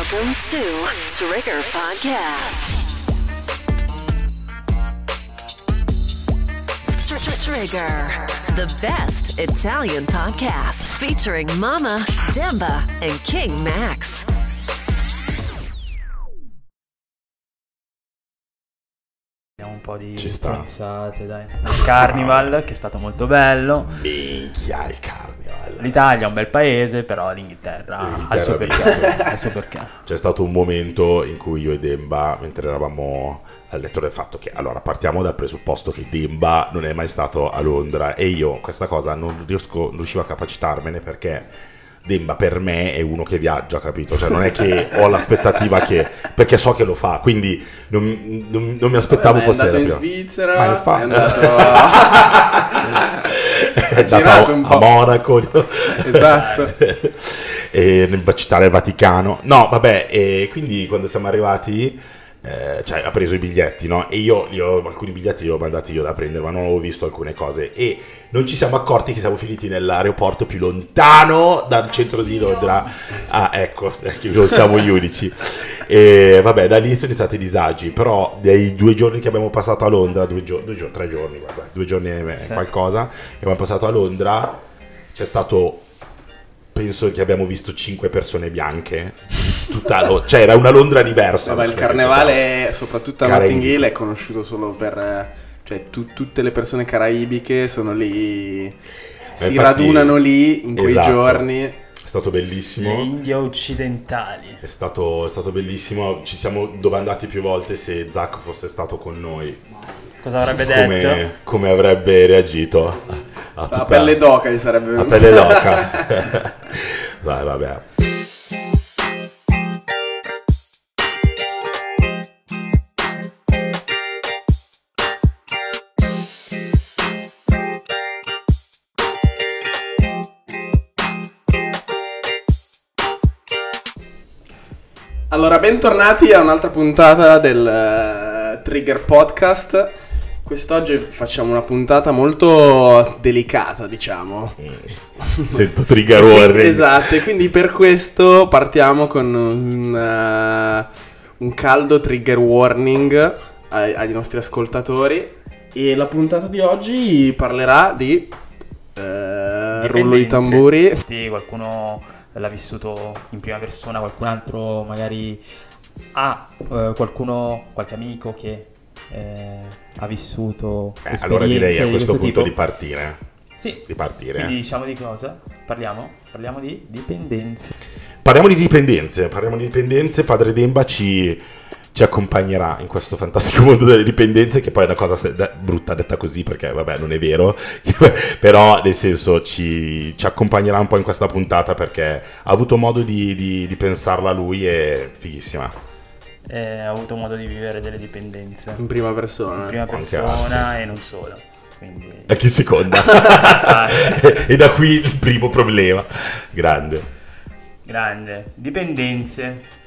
Welcome to Trigger Podcast. Tr- tr- Trigger, the best Italian podcast featuring Mama, Demba, and King Max. Un po' di Ci sta. stronzate, dai. Il Carnival, che è stato molto bello. Minchia il carnival. L'Italia è un bel paese, però l'Inghilterra ha il suo L'Inghilterra perché. ha il suo perché. C'è stato un momento in cui io e Demba, mentre eravamo al letto del fatto che allora partiamo dal presupposto che Demba non è mai stato a Londra e io questa cosa non, riesco, non riuscivo a capacitarmene perché Demba per me è uno che viaggia, capito? Cioè non è che ho l'aspettativa che... perché so che lo fa, quindi non, non- non mi aspettavo Vabbè, fosse è andato in la prima. Svizzera, Ma infatti- è andato è girato andato a po'. Monaco Esatto. e nel citare il Vaticano. No vabbè e quindi quando siamo arrivati eh, cioè ha preso i biglietti no? E io li ho- alcuni biglietti li ho mandati io da prendere ma non avevo visto alcune cose. E non ci siamo accorti che siamo finiti nell'aeroporto più lontano dal centro di Londra. Ah ecco, non siamo gli unici e vabbè da lì sono iniziati i disagi però dei due giorni che abbiamo passato a Londra due, gio- due gio- tre giorni guarda, due giorni e Sì. qualcosa che abbiamo passato a Londra c'è stato penso che abbiamo visto cinque persone bianche tutta Lo- cioè era una Londra diversa Vabbè, il che carnevale, soprattutto a Caraibi. Notting Hill, è conosciuto solo per... eh, Cioè, tu- tutte le persone caraibiche sono lì... Si infatti- radunano lì in quei Esatto. giorni. È stato Le bellissimo Indie occidentali. è stato, è stato bellissimo ci siamo domandati più volte se Zach fosse stato con noi Cosa avrebbe detto? come, come avrebbe reagito a La tutta- pelle d'oca gli sarebbe a venuta. pelle d'oca dai vabbè Allora, bentornati a un'altra puntata del eh, Trigger Podcast. Quest'oggi facciamo una puntata molto delicata, diciamo. sento trigger warning Esatto, e quindi per questo partiamo con un, eh, un caldo trigger warning ai, ai nostri ascoltatori. E la puntata di oggi parlerà di eh, rullo di tamburi. Sì, qualcuno l'ha vissuto in prima persona, qualcun altro magari ha eh, qualcuno, qualche amico che eh, ha vissuto Eh, allora direi a di questo punto tipo. di partire Sì, di partire quindi diciamo di cosa? Parliamo? Parliamo di dipendenze. Parliamo di dipendenze, parliamo di dipendenze, Padre Demba ci, ci accompagnerà in questo fantastico mondo delle dipendenze, che poi è una cosa brutta detta così, perché vabbè non è vero, però nel senso ci, ci accompagnerà un po' in questa puntata perché ha avuto modo di, di- di pensarla lui e fighissima. Eh, ho avuto modo di vivere delle dipendenze In prima persona. in prima anche persona e non solo. Quindi E chi seconda? e da qui il primo problema. Grande. Grande. Dipendenze.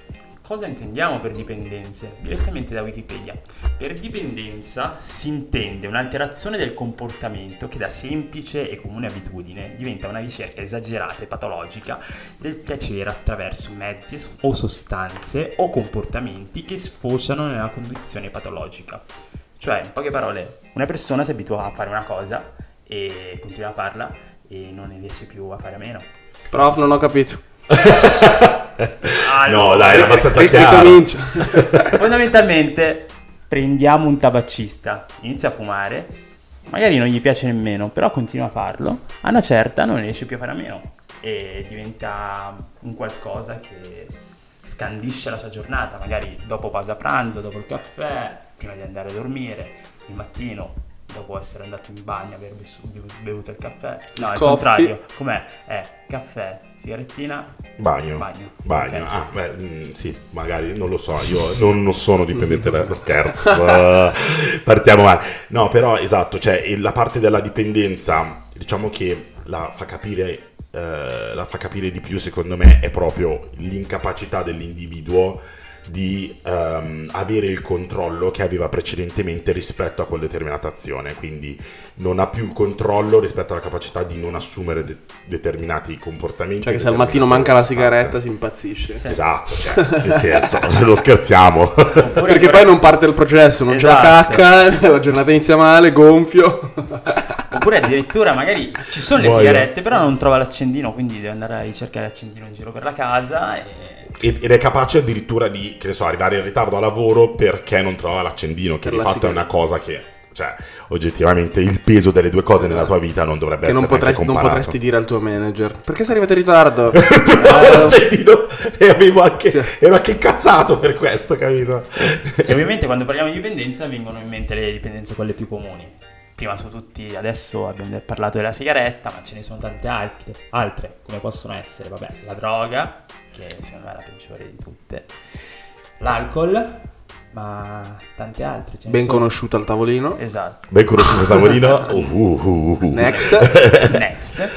Cosa intendiamo per dipendenze? Direttamente da Wikipedia. Per dipendenza si intende un'alterazione del comportamento che da semplice e comune abitudine diventa una ricerca esagerata e patologica del piacere attraverso mezzi o sostanze o comportamenti che sfociano nella condizione patologica. Cioè, in poche parole, una persona si abitua a fare una cosa e continua a farla e non riesce più a fare a meno. Prof, non ho capito. No, dai, era abbastanza chiaro. Fondamentalmente prendiamo un tabaccista, inizia a fumare, magari non gli piace nemmeno, però continua a farlo, a una certa non riesce più a fare a meno e diventa un qualcosa che scandisce la sua giornata, magari dopo pausa pranzo, dopo il caffè, prima di andare a dormire, il mattino, dopo essere andato in bagno, aver bevu- bevu- bevuto il caffè. No, al Coffee. contrario, com'è? È caffè, sigarettina, Bagno. Bagno. Bagno. Ah, beh, mm, sì, magari non lo so, io non, non sono dipendente da scherzo. eh, partiamo male. No, però esatto, cioè la parte della dipendenza, diciamo che la fa capire eh, la fa capire di più secondo me è proprio l'incapacità dell'individuo di ehm, avere il controllo che aveva precedentemente rispetto a quella determinata azione, quindi non ha più il controllo rispetto alla capacità di non assumere de- determinati comportamenti. Cioè che se al mattino manca la sigaretta si impazzisce. Esatto, cioè, nel senso, lo scherziamo. Perché poi non parte il processo, non c'è la Esatto. cacca, la giornata inizia male, gonfio. Oppure addirittura magari ci sono le Muoio. sigarette, però non trova l'accendino, quindi deve andare a ricercare l'accendino in giro per la casa e... Ed è capace addirittura di, che ne so, arrivare in ritardo a lavoro perché non trova l'accendino, che Per di la fatto è sigaretta. una cosa che, cioè, oggettivamente il peso delle due cose nella tua vita non dovrebbe Che non essere potresti, non potresti dire al tuo manager. Perché sei arrivato in ritardo? Eh, e avevo anche, Sì. ero anche incazzato per questo, capito? E ovviamente quando parliamo di dipendenza vengono in mente le dipendenze quelle più comuni. Prima su tutti, adesso abbiamo parlato della sigaretta, ma ce ne sono tante altre, altre come possono essere, vabbè, la droga, che secondo me è la peggiore di tutte, l'alcol, ma tante altre. ce ne Ben sono. conosciuto al tavolino. Esatto. Ben conosciuto il tavolino. Uh, uh, uh, uh. Next. Next.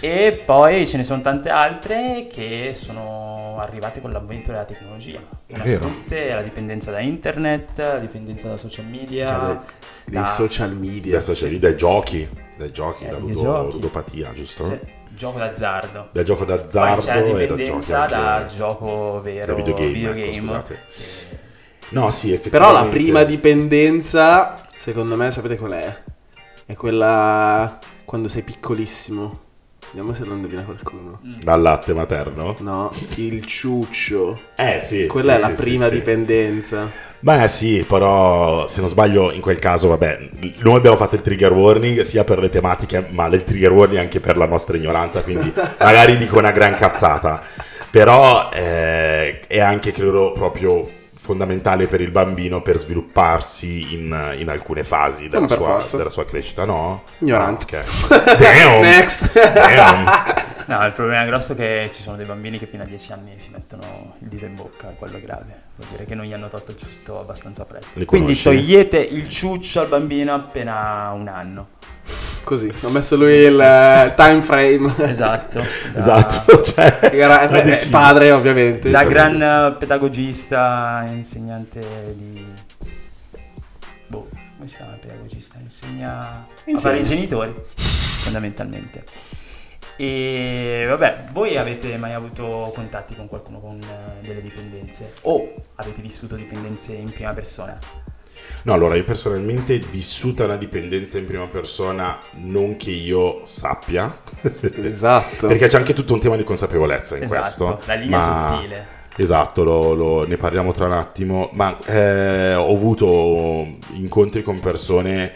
E poi ce ne sono tante altre che sono arrivate con l'avvento della tecnologia. Tutte è la dipendenza da internet, la dipendenza da social media, Cioè, dei, dei da- social media. C'è lì dai giochi, dai giochi, Eh, da ludo- ludopatia, giusto? sì, gioco d'azzardo. Dal gioco Poi d'azzardo c'è la e da giochi dipendenza anche- da gioco vero, da videogame, videogame, ecco, scusate. che- No, sì, effettivamente. Però la prima dipendenza, secondo me, sapete qual è? È quella quando sei piccolissimo. Vediamo se lo indovina qualcuno. Dal latte materno? No, il ciuccio. Eh sì. Quella sì, è la sì, prima sì, sì. dipendenza. Beh sì, però se non sbaglio in quel caso, vabbè, noi abbiamo fatto il trigger warning sia per le tematiche, ma il trigger warning anche per la nostra ignoranza, quindi magari dico una gran cazzata. Però eh, è anche, credo, proprio fondamentale per il bambino per svilupparsi in, in alcune fasi della sua, della sua crescita, no? Ignorante. Ah, ok. Damn! Next. No, il problema grosso è che ci sono dei bambini che fino a 10 anni si mettono il dito in bocca, e quello è grave. Vuol dire che non gli hanno tolto il ciuccio abbastanza presto. Quindi togliete il ciuccio al bambino appena un anno. Così, ho messo lui il eh, time frame. Esatto. Da- Esatto, cioè, era- eh, deciso. padre, ovviamente. Da gran eh, pedagogista, insegnante di... Boh, come si chiama il pedagogista? Insegna a Insegna. fare i genitori, fondamentalmente. E vabbè, voi avete mai avuto contatti con qualcuno con eh, delle dipendenze? O avete vissuto dipendenze in prima persona? No, allora io personalmente vissuta una dipendenza in prima persona non che io sappia, Esatto. perché c'è anche tutto un tema di consapevolezza in Esatto, questo. la linea ma- sottile. Esatto, lo- lo- ne parliamo tra un attimo, ma eh, ho avuto incontri con persone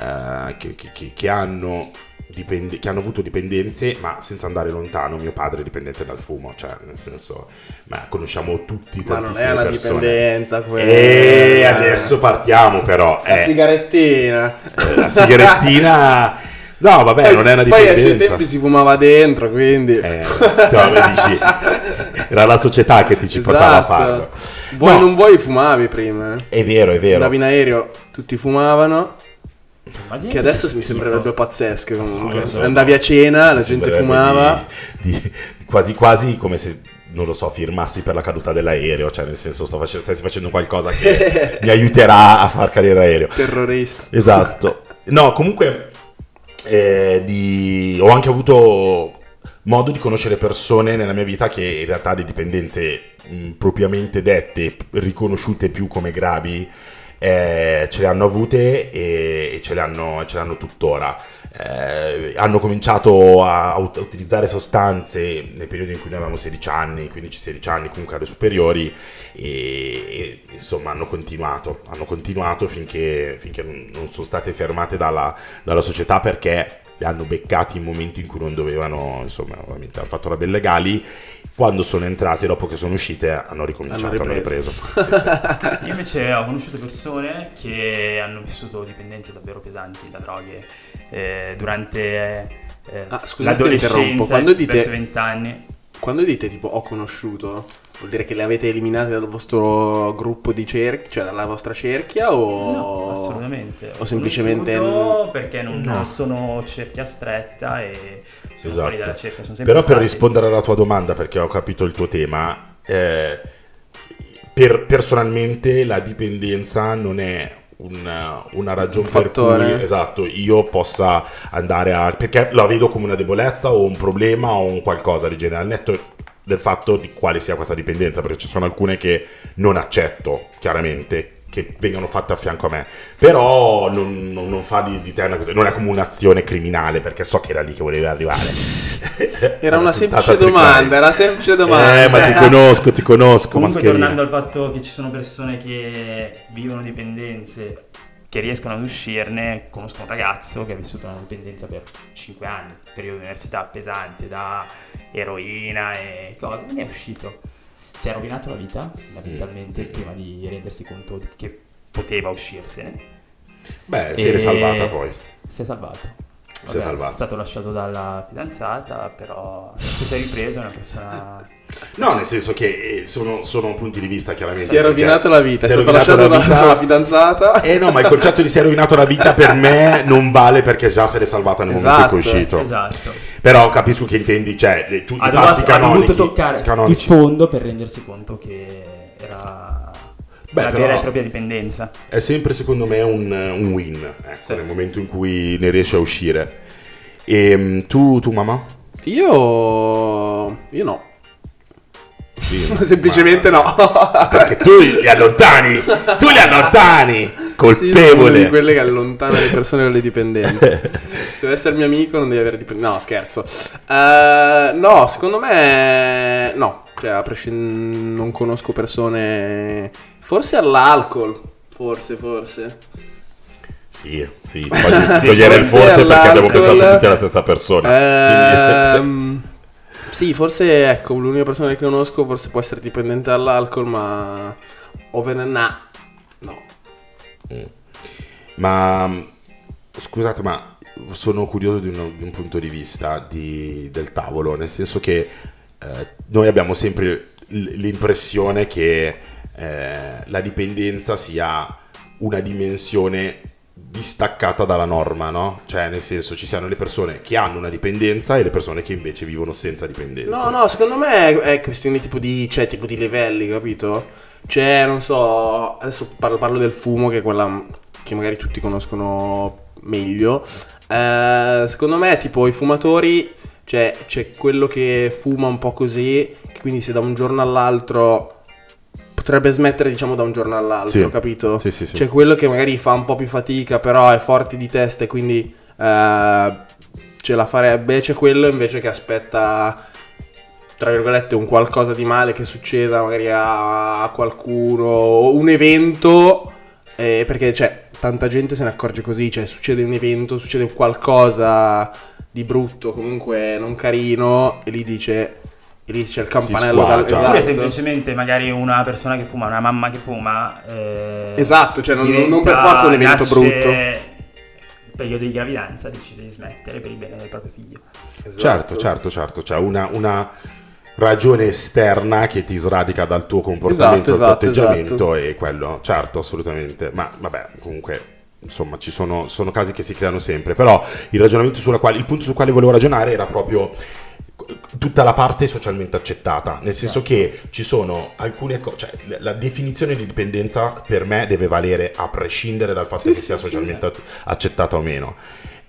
eh, che- che- che hanno dipende- che hanno avuto dipendenze, ma senza andare lontano. Mio padre è dipendente dal fumo, cioè nel senso, ma conosciamo tutti Ma non tantissime è una persone. dipendenza quella. E adesso partiamo però. La eh. sigarettina. la sigarettina. No, vabbè, Poi- non è una Poi ai suoi dipendenza. tempi si fumava dentro, quindi... Eh, vabbè, dici, era la società che ti ci portava a farlo. Vuoi No, non vuoi fumavi prima. eh. È vero, è vero. Andavi in aereo, tutti fumavano. Che adesso che mi sembrerebbe pazzesco comunque. Sì, so, Andavi a cena, la gente fumava. di- di- quasi quasi come se, non lo so, firmassi per la caduta dell'aereo. Cioè, nel senso, sto face- stessi facendo qualcosa che mi aiuterà a far cadere l'aereo. Terrorista. Esatto. No, comunque eh, di- ho anche avuto modo di conoscere persone nella mia vita che in realtà le dipendenze mh, propriamente dette, riconosciute più come gravi, eh, ce le hanno avute e, e ce, le hanno, ce le hanno tuttora. Eh, hanno cominciato a, a ut- a utilizzare sostanze nel periodo in cui noi avevamo 16 anni, 15-16 anni, comunque alle superiori, e, e, insomma hanno continuato, hanno continuato finché, finché non sono state fermate dalla, dalla società perché le hanno beccati in momenti in cui non dovevano, insomma, ovviamente hanno fatto robe illegali. Quando sono entrate, dopo che sono uscite, hanno ricominciato, Hanno hanno ripreso. ripreso. Io invece ho conosciuto persone che hanno vissuto dipendenze davvero pesanti da droghe eh, durante eh, Ah, scusate, l'adolescenza, Quando dite- verso 20 anni. Quando dite tipo ho conosciuto, vuol dire che le avete eliminate dal vostro gruppo di cerchia, cioè dalla vostra cerchia o... No, assolutamente. O semplicemente... conosciuto perché non, No. sono cerchia stretta e sono fuori dalla Esatto. cerchia. Sono sempre Però per stati- rispondere alla tua domanda, perché ho capito il tuo tema, eh, per, personalmente la dipendenza non è una, una ragione Un per cui esatto, io possa andare a perché la vedo come una debolezza o un problema o un qualcosa di genere al netto del fatto di quale sia questa dipendenza perché ci sono alcune che non accetto chiaramente che vengano fatte a fianco a me però non, non- non fa di, di te una cosa non è come un'azione criminale perché so che era lì che volevi arrivare Era una semplice domanda, era una semplice domanda. eh ma ti conosco ti conosco Comunque mascherina. tornando al fatto che ci sono persone che vivono dipendenze che riescono ad uscirne, conosco un ragazzo che ha vissuto una dipendenza per 5 anni, periodo di università pesante, da eroina e cose, ne è uscito. Si è rovinato la vita, fondamentalmente, Mm. prima di rendersi conto che poteva uscirsene. beh si è salvata poi Si è salvato. Si è salvato. È stato lasciato dalla fidanzata, però adesso si è ripreso, è una persona... No, nel senso che eh, sono, sono punti di vista chiaramente. Si è rovinato la vita, è Si stato rovinato lasciato la vita. dalla fidanzata. Eh no, ma il concetto di si è rovinato la vita per me non vale perché già se l'è salvata nel momento in cui è Esatto, uscito. Esatto. Però capisco che intendi, cioè, le- tu, ha, i dovuto, passi ha canonici. dovuto toccare canonici. il fondo per rendersi conto che era Beh, una però- vera e propria dipendenza. È sempre secondo me un, un win, ecco, Sì. nel momento in cui ne riesce a uscire. E tu, tu mamma? Io. Io no. Sì, Semplicemente ma- no. Perché tu li allontani, tu li allontani, Sì, colpevole. di quelle che allontana le persone dalle dipendenze. Se vuoi essere mio amico non devi avere dipendenza. No, scherzo. Eh, no, secondo me no. Cioè, a prescind- non conosco persone... Forse all'alcol. Forse, forse. Sì, sì, togliere il Forse perché abbiamo pensato tutti alla stessa persona. Ehm, sì, forse ecco, l'unica persona che conosco forse può essere dipendente dall'alcol, ma over and na. No. Ma scusate, ma sono curioso di, uno- di un punto di vista di- del tavolo, nel senso che eh, noi abbiamo sempre l'impressione che eh, la dipendenza sia una dimensione distaccata dalla norma, no? Cioè, nel senso, ci siano le persone che hanno una dipendenza e le persone che invece vivono senza dipendenza. No, no, secondo me è questione tipo di, cioè, tipo di livelli, capito? Cioè, non so, adesso parlo, parlo del fumo, che è quella che magari tutti conoscono meglio. Eh, secondo me, tipo, i fumatori, cioè, c'è quello che fuma un po' così, che quindi se da un giorno all'altro potrebbe smettere, diciamo, da un giorno all'altro, Sì. capito? Sì, sì, sì. C'è quello che magari fa un po' più fatica, però è forte di testa e quindi eh, ce la farebbe. C'è quello invece che aspetta, tra virgolette, un qualcosa di male che succeda magari a, qualcuno, o un evento, eh, perché cioè, tanta gente se ne accorge così, cioè succede un evento, succede qualcosa di brutto, comunque non carino, e lì dice... E lì c'è il campanello dal, squaggia. Oppure esatto. semplicemente magari una persona che fuma, una mamma che fuma. eh, Esatto, cioè non- diventa- non per forza un evento nasce brutto. in periodo di gravidanza decide di smettere per il bene del proprio figlio. Esatto. Certo, certo, certo, c'è una, una ragione esterna che ti sradica dal tuo comportamento, Esatto, dal tuo esatto, atteggiamento e quello, certo, assolutamente. Ma vabbè, comunque, insomma, ci sono, sono casi che si creano sempre, però il ragionamento sulla quale, il punto sul quale volevo ragionare era proprio tutta la parte socialmente accettata, nel senso che ci sono alcune cose, cioè la- definizione di dipendenza per me deve valere a prescindere dal fatto Sì, che sì, sia sì. socialmente accettata o meno.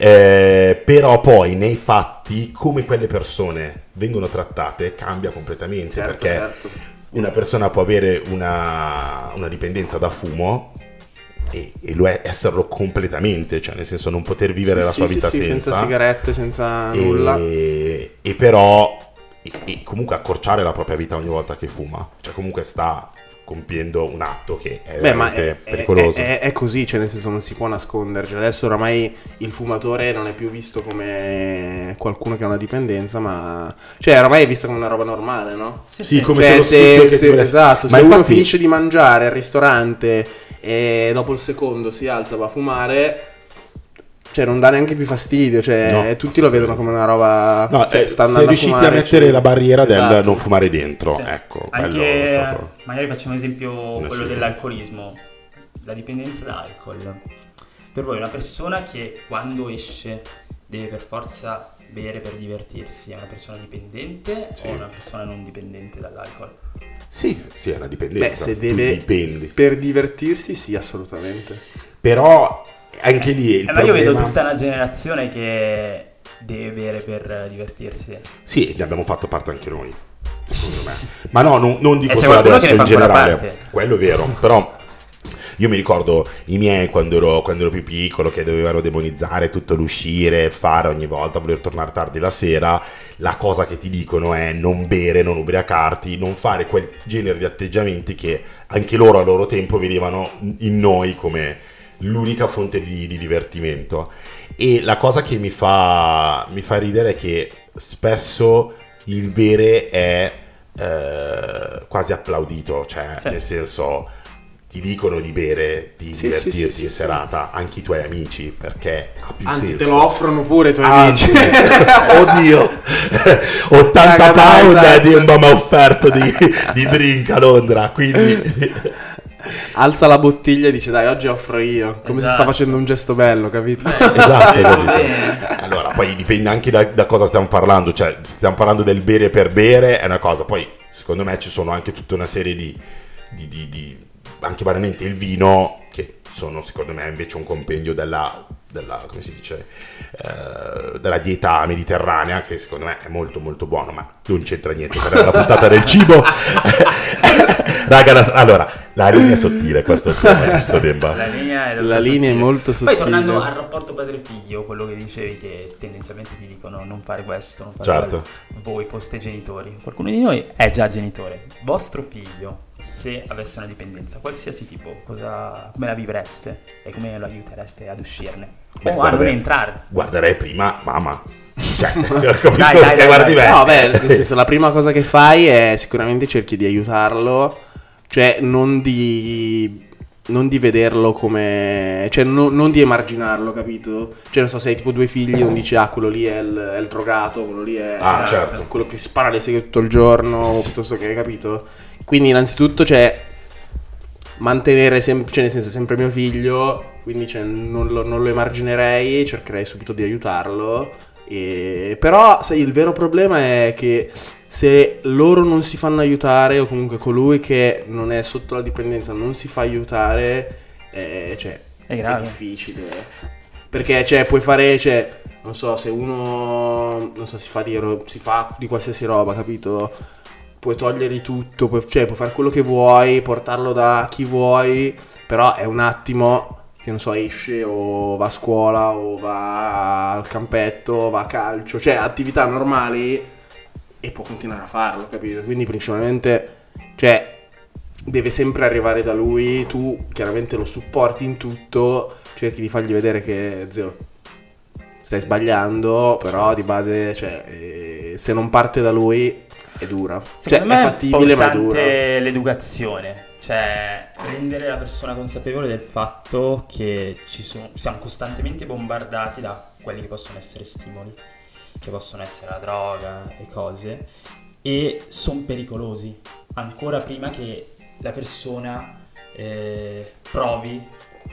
Eh, però poi nei fatti come quelle persone vengono trattate cambia completamente Certo, perché certo. una persona può avere una, una dipendenza da fumo e, e lo è esserlo completamente, cioè nel senso non poter vivere Sì, la sua sì, vita sì, senza, senza sigarette, senza nulla. e, e però e, e comunque accorciare la propria vita ogni volta che fuma, cioè comunque sta compiendo un atto che è Beh, ma è, pericoloso. è- è- è così, cioè nel senso non si può nasconderci. Adesso oramai il fumatore non è più visto come qualcuno che ha una dipendenza, ma... Cioè oramai è visto come una roba normale, no? Sì, come Cioè, se se, se- esatto, Ma se uno infatti- finisce di mangiare al ristorante e dopo il secondo si alza va a fumare, cioè non dà neanche più fastidio, cioè No. tutti lo vedono come una roba... No, cioè, eh, andando riusciti a, fumare, mettere cioè- la barriera del Esatto. non fumare dentro, Sì. ecco, Anche, è stato... magari facciamo un esempio quello scelta. dell'alcolismo, la dipendenza da alcol. Per voi una persona che quando esce deve per forza bere per divertirsi, è una persona dipendente Sì. o una persona non dipendente dall'alcol? Sì, sì, è una dipendenza. Beh, se deve dipendi. per divertirsi, sì, assolutamente. Però anche lì il Eh, ma io vedo problema- tutta una generazione che deve bere per eh, divertirsi. Sì, ne abbiamo fatto parte anche noi, secondo me. Ma no, non, non dico E c'è solo adesso in generale. Quello è vero, però io mi ricordo i miei quando ero, quando ero più piccolo che dovevano demonizzare tutto l'uscire, fare ogni volta, voler tornare tardi la sera. La cosa che ti dicono è non bere, non ubriacarti, non fare quel genere di atteggiamenti che anche loro a loro tempo vedevano in noi come l'unica fonte di, di divertimento. E la cosa che mi fa, mi fa ridere è che spesso il bere è eh, quasi applaudito, cioè Sì. nel senso ti dicono di bere, di Sì, divertirti sì, in serata, anche i tuoi amici, perché ha più Anzi, senso. te lo offrono pure i tuoi Anzi, amici. oddio, 80 Raga, dai, pound di un mi ha offerto di, di drink a Londra, quindi Alza la bottiglia e dice dai, oggi offro io. Come se sta Esatto. facendo un gesto bello, capito? esatto, Vedo capito? Allora, poi dipende anche da, da cosa stiamo parlando, cioè stiamo parlando del bere per bere è una cosa, poi secondo me ci sono anche tutta una serie di, di- di- di- anche banalmente il vino, che sono secondo me invece un compendio della, della come si dice, eh, della dieta mediterranea, che secondo me è molto molto buono, ma non c'entra niente con la puntata del cibo. Raga, la- allora, la linea è sottile, questo è il tema, giusto Demba? La linea è, La linea è molto sottile. Poi tornando al rapporto padre-figlio, quello che dicevi che tendenzialmente ti dicono non fare questo, non fare Certo. quello. Voi foste genitori. Qualcuno di noi è già genitore. Vostro figlio, se avesse una dipendenza, qualsiasi tipo, cosa, come la vivreste? E come lo aiutereste ad uscirne? Beh, o a guarda- non entrare? Guarderei prima mamma. Cioè, capisco Dai, che dai, dai, guardi dai. me. No, beh, nel senso, la prima cosa che fai è sicuramente cerchi di aiutarlo, cioè non di, non di vederlo come... cioè no- non di emarginarlo, capito? Cioè non so, se hai tipo due figli, non dici ah, quello lì è il, è il drogato, quello lì è... Ah, certo. Quello che spara le seghe tutto il giorno, piuttosto che, capito? Quindi innanzitutto, cioè, mantenere sempre, cioè nel senso, sempre mio figlio, quindi cioè, non, lo, non lo emarginerei, cercherei subito di aiutarlo. E... Però, sai, il vero problema è che se loro non si fanno aiutare, o comunque colui che non è sotto la dipendenza non si fa aiutare, eh, cioè, È grave. difficile. Perché, cioè, puoi fare, cioè, non so, se uno, non so, si fa di, ro- si fa di qualsiasi roba, capito? Puoi togliergli tutto, puoi, cioè, puoi fare quello che vuoi, portarlo da chi vuoi, però è un attimo che, non so, esce o va a scuola o va al campetto, va a calcio, cioè, attività normali e può continuare a farlo, capito? Quindi principalmente, cioè, deve sempre arrivare da lui, tu chiaramente lo supporti in tutto, cerchi di fargli vedere che, zio, stai sbagliando, però di base, cioè, eh, se non parte da lui è dura. Secondo cioè, me è fattibile, ma dura. importante l'educazione, cioè rendere la persona consapevole del fatto che ci sono, siamo costantemente bombardati da quelli che possono essere stimoli, che possono essere la droga e cose, e sono pericolosi, ancora prima che la persona eh, provi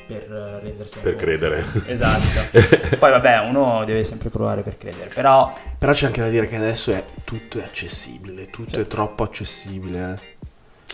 per eh, rendersene Per credere. Esatto. Poi vabbè, uno deve sempre provare per credere, però Però c'è anche da dire che adesso è tutto è accessibile, tutto è troppo accessibile. eh.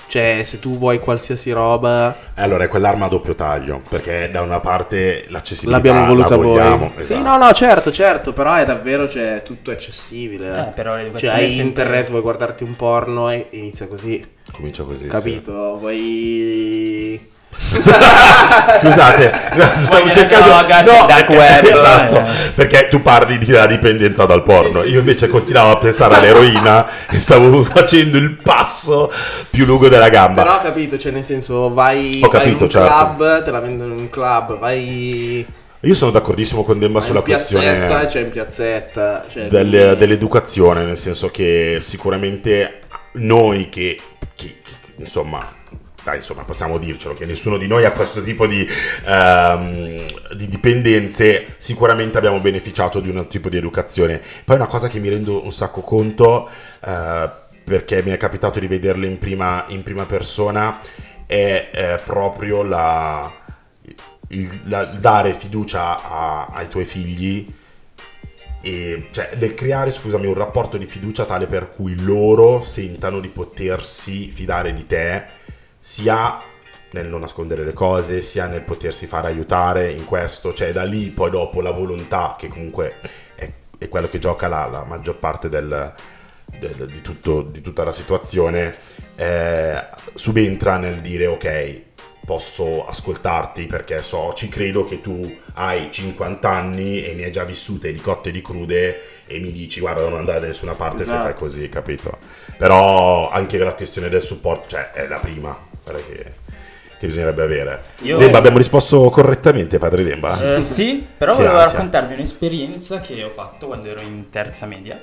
Cioè, se tu vuoi qualsiasi roba, Eh, Allora, è quell'arma a doppio taglio, perché da una parte l'accessibilità l'abbiamo voluta la vogliamo, voi. esatto. Sì, no, no, certo, certo, però è davvero, cioè, tutto è accessibile. Eh, però cioè, l'educazione hai internet, vuoi guardarti un porno e inizia così, Comincia così. sì. capito? Vuoi... Scusate, stavo cercando c'è il dark web, esatto, eh. perché tu parli della dipendenza dal porno. Sì, sì, Io invece sì, continuavo a pensare all'eroina e stavo facendo il passo più lungo della gamba. Però capito, cioè nel senso vai, Ho vai capito, in un certo. club, te la vendono in un club, vai, Io sono d'accordissimo con Demba vai sulla questione c'è in piazzetta. Cioè, del- dell'educazione, nel senso che sicuramente noi che, che- che- insomma, dai, insomma, possiamo dircelo che nessuno di noi ha questo tipo di, ehm, di dipendenze, sicuramente abbiamo beneficiato di un tipo di educazione. Poi una cosa che mi rendo un sacco conto, eh, perché mi è capitato di vederle in prima, in prima persona, è eh, proprio la, il, la- dare fiducia a- ai tuoi figli e cioè nel creare, scusami, un rapporto di fiducia tale per cui loro sentano di potersi fidare di te, sia nel non nascondere le cose, sia nel potersi fare aiutare in questo, cioè da lì poi dopo la volontà, che comunque è, è quello che gioca la, la maggior parte del, del, di, tutto, di, tutta la situazione, eh, subentra nel dire ok, posso ascoltarti perché so, ci credo che tu hai 50 anni e ne hai già vissute di cotte e di crude e mi dici guarda non andare da nessuna parte esatto. se fai così, capito? Però anche la questione del supporto, cioè è la prima, che, che bisognerebbe avere. Io... Demba, abbiamo risposto correttamente, padre Demba? Eh, sì, però che volevo ansia. raccontarvi un'esperienza che ho fatto quando ero in terza media.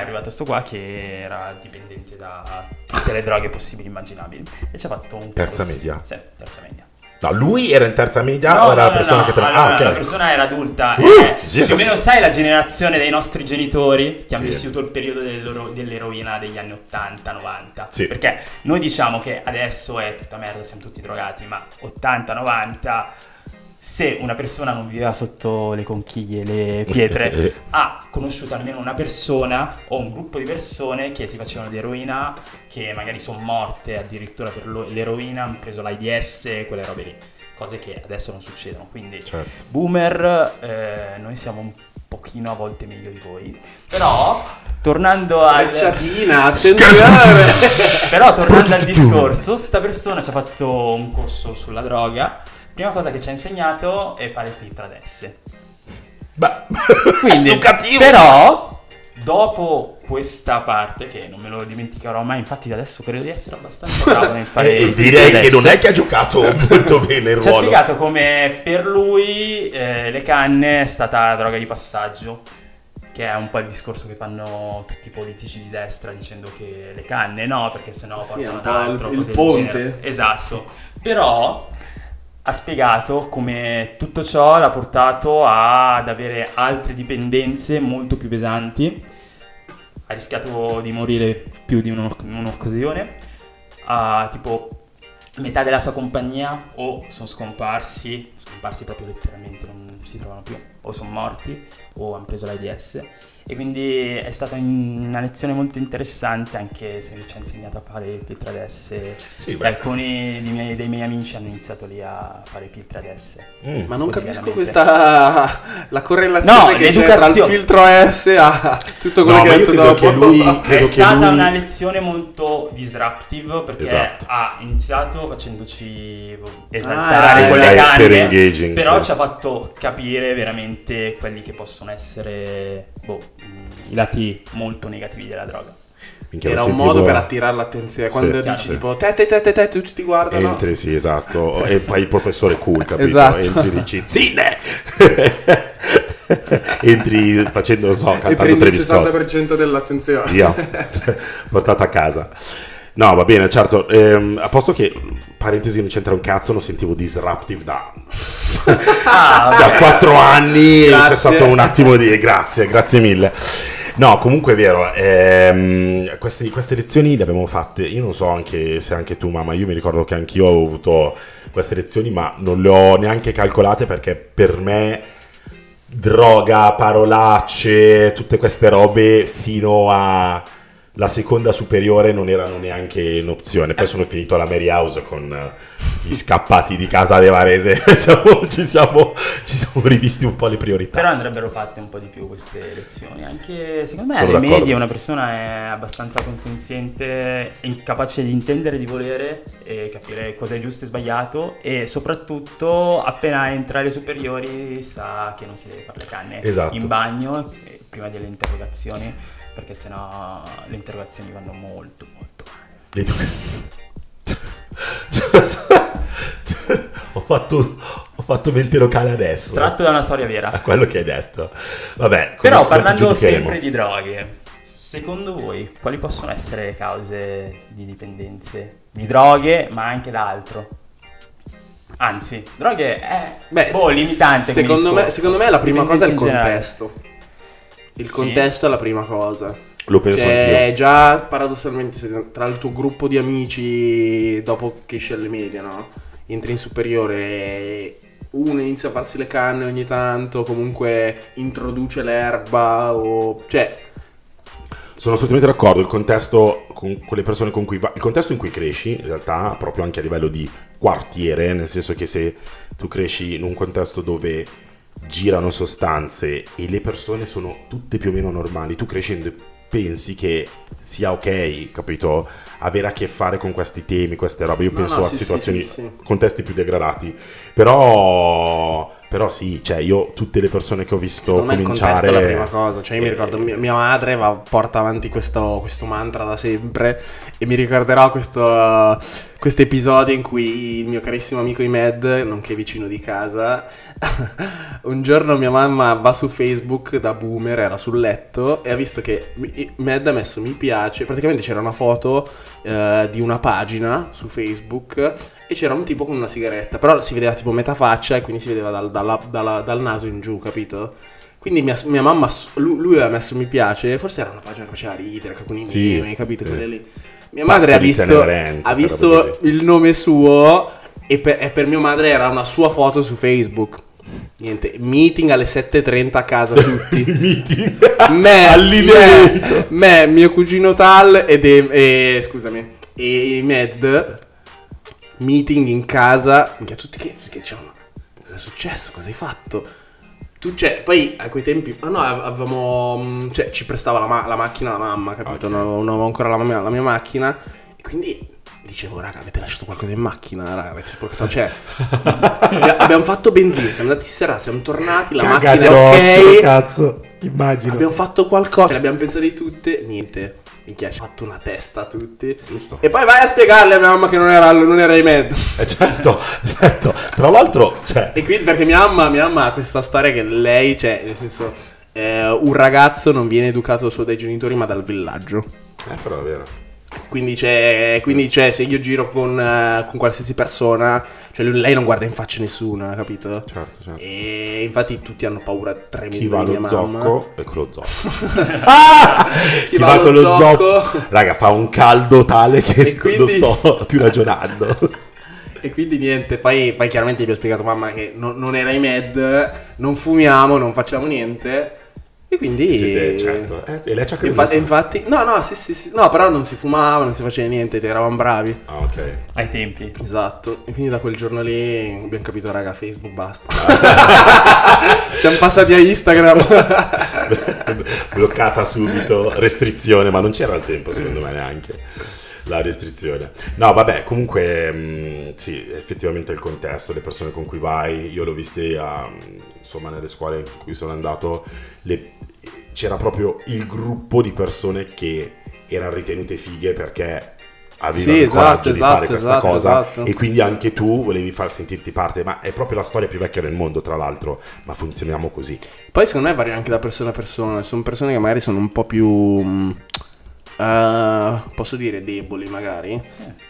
È arrivato sto qua che era dipendente da tutte le droghe possibili e immaginabili e ci ha fatto un terza media sì terza media No, lui era in terza media no, o era no, la persona no, che tra... allora, ah, okay. La persona era adulta. Uh, eh, più o meno sai la generazione dei nostri genitori che sì. hanno vissuto il periodo dell'eroina degli anni 80-90. Sì. Perché noi diciamo che adesso è tutta merda, siamo tutti drogati, ma 80-90 se una persona non viveva sotto le conchiglie, le pietre, ha conosciuto almeno una persona o un gruppo di persone che si facevano di eroina, che magari sono morte addirittura per l'eroina, hanno preso l'AIDS, quelle robe lì. Cose che adesso non succedono. Quindi, certo. boomer, eh, noi siamo un pochino a volte meglio di voi. Però, tornando al... Però, tornando al discorso, sta persona ci ha fatto un corso sulla droga prima cosa che ci ha insegnato è fare il filtro ad S. Beh, quindi, però, dopo questa parte, che non me lo dimenticherò mai, infatti adesso credo di essere abbastanza bravo nel fare il filtro direi che non è che ha giocato molto bene il ruolo. Ci ha spiegato come per lui eh, le canne è stata droga di passaggio che è un po' il discorso che fanno tutti i politici di destra dicendo che le canne no, perché sennò portano sì, ad altro. Il, il ponte. Esatto. Però ha spiegato come tutto ciò l'ha portato ad avere altre dipendenze molto più pesanti, ha rischiato di morire più di uno, un'occasione, ha tipo metà della sua compagnia o sono scomparsi, scomparsi proprio letteralmente, non si trovano più, o sono morti o hanno preso l'AIDS e quindi è stata una lezione molto interessante anche se ci ha insegnato a fare il filtro ad S sì, e alcuni dei miei, dei miei, amici hanno iniziato lì a fare il filtro ad S mm. ma non capisco questa la correlazione no, che c'è tra il filtro S a tutto quello no, che hai detto dopo lui, è stata lui... una lezione molto disruptive perché esatto. ha iniziato facendoci esaltare ah, con le canne però sì. ci ha fatto capire veramente quelli che possono essere boh, i lati molto negativi della droga. Minchia, Era un modo tipo... per attirare l'attenzione. Quando sì, dici sì. tipo te te te te te tutti ti guardano. Entri, sì, esatto. e poi il professore cool, capito? Esatto. Entri e dici Zinne! Entri facendo, non so, cantando e prendi il 60% dell'attenzione. Via, portata a casa. No, va bene, certo. Ehm, a posto che, parentesi, non c'entra un cazzo, non sentivo disruptive da, ah, da 4 anni. Grazie. C'è stato un attimo di... Grazie, grazie mille. No, comunque è vero, ehm, queste, queste, lezioni le abbiamo fatte, io non so anche se anche tu mamma, io mi ricordo che anch'io ho avuto queste lezioni, ma non le ho neanche calcolate perché per me droga, parolacce, tutte queste robe fino a la seconda superiore non erano neanche in opzione. Poi sono finito alla Mary House con eh, gli scappati di casa De Varese. Diciamo, ci, siamo, ci, siamo, rivisti un po' le priorità. Però andrebbero fatte un po' di più queste lezioni. Anche secondo me sono alle medie una persona è abbastanza consenziente, incapace di intendere, di volere e capire cosa è giusto e sbagliato. E soprattutto appena entra alle superiori sa che non si deve fare le canne esatto. in bagno prima delle interrogazioni perché sennò le interrogazioni vanno molto molto male. ho, fatto, ho fatto mente locale adesso. Tratto da una storia vera. A quello che hai detto. Vabbè. Però parlando sempre di droghe, secondo voi quali possono essere le cause di dipendenze? Di droghe, ma anche d'altro? Anzi, droghe è Beh, boh, limitante. Secondo me, secondo me la prima cosa è il contesto. Il Sì. contesto è la prima cosa. Lo penso Cioè, anch'io. già paradossalmente tra il tuo gruppo di amici dopo che esci alle medie, no? Entri in superiore e uno inizia a farsi le canne ogni tanto, comunque introduce l'erba o... cioè... Sono assolutamente d'accordo, il contesto con, con le persone con cui va, il contesto in cui cresci, in realtà, proprio anche a livello di quartiere, nel senso che se tu cresci in un contesto dove girano sostanze e le persone sono tutte più o meno normali, tu crescendo pensi che sia ok, capito? Avere a che fare con questi temi, queste robe. Io No, penso no, a sì, situazioni, sì, sì. contesti più degradati. Però, però sì, cioè io tutte le persone che ho visto Secondo cominciare... è la prima cosa, cioè io mi eh, ricordo mia, mia madre va- porta avanti questo, questo mantra da sempre e mi ricorderò questo questo episodio in cui il mio carissimo amico Imed, nonché vicino di casa, un giorno mia mamma va su Facebook da boomer, era sul letto e ha visto che Imed ha messo mi piace, praticamente c'era una foto eh, di una pagina su Facebook e c'era un tipo con una sigaretta, però si vedeva tipo metà faccia e quindi si vedeva dal, dalla- dalla- dal naso in giù, capito? Quindi mia, mia mamma, lui, lui aveva messo mi piace, forse era una pagina che faceva ridere, con i Sì, meme, capito? sì. Quelle lì. Mia madre ha visto, Cenerenza, ha visto il nome suo e per, e per mia madre era una sua foto su Facebook. Niente, meeting alle 7.30 a casa tutti. Meeting. me, Allineamento. me, me, mio cugino Tal ed e, e- scusami, e Med meeting in casa. Minchia, tutti che, che dicevano, cosa è successo? Cosa hai fatto? Tu, cioè, poi a quei tempi, ah no, avevamo, mm, cioè, ci prestava la, ma- la macchina la mamma, capito? Ok. Non, avevo- non avevo ancora la mia, la mia macchina. E quindi dicevo, raga, avete lasciato qualcosa in macchina, raga, avete sporcato, cioè, abbia- abbiamo fatto benzina, siamo andati sera, siamo tornati, la macchina Cagate è rosse, ok. cazzo. Immagino. Abbiamo fatto qualcosa, ce le abbiamo pensate tutte, niente. Minchia, ci ha fatto una testa a tutti. Giusto. E poi vai a spiegarle a mia mamma che non era, non era in mezzo. Eh, certo, certo. Tra l'altro, cioè, E quindi perché mia mamma, mia mamma ha questa storia che lei, cioè, nel senso, eh, un ragazzo non viene educato solo dai genitori ma dal villaggio. eh, però è vero. Quindi c'è, quindi c'è se io giro con, eh, con qualsiasi persona, cioè lui- lei non guarda in faccia nessuno, capito? Certo, certo. E infatti tutti hanno paura Chi tremenda va di mia allo mamma. zocco e con lo zocco. Ah! Chi, va, con lo zocco. Raga, fa un caldo tale che non quindi- sto più ragionando. E quindi niente, poi, poi chiaramente gli ho spiegato mamma che non, non era i med, non fumiamo, non facciamo niente. E quindi... Siete- certo. Eh, e lei ci ha creduto. Infatti, infatti, no, no, sì, sì, sì. No, però non si fumava, non si faceva niente, eravamo bravi. Ah, ok. Ai tempi. Esatto. E quindi da quel giorno lì abbiamo capito, raga, Facebook basta. Siamo passati a Instagram. Bloccata subito, restrizione, ma non c'era il tempo secondo me neanche la restrizione. No, vabbè, comunque mh, sì, effettivamente il contesto, le persone con cui vai, io l'ho viste a, insomma nelle scuole in cui sono andato, le- c'era proprio il gruppo di persone che erano ritenute fighe perché avevano Sì, il coraggio esatto, di fare esatto, questa esatto, cosa esatto. e quindi anche tu volevi far sentirti parte, ma è proprio la storia più vecchia del mondo tra l'altro, ma funzioniamo così. Poi secondo me varia anche da persona a persona. Sono persone che magari sono un po' più. Eh, posso dire deboli, magari.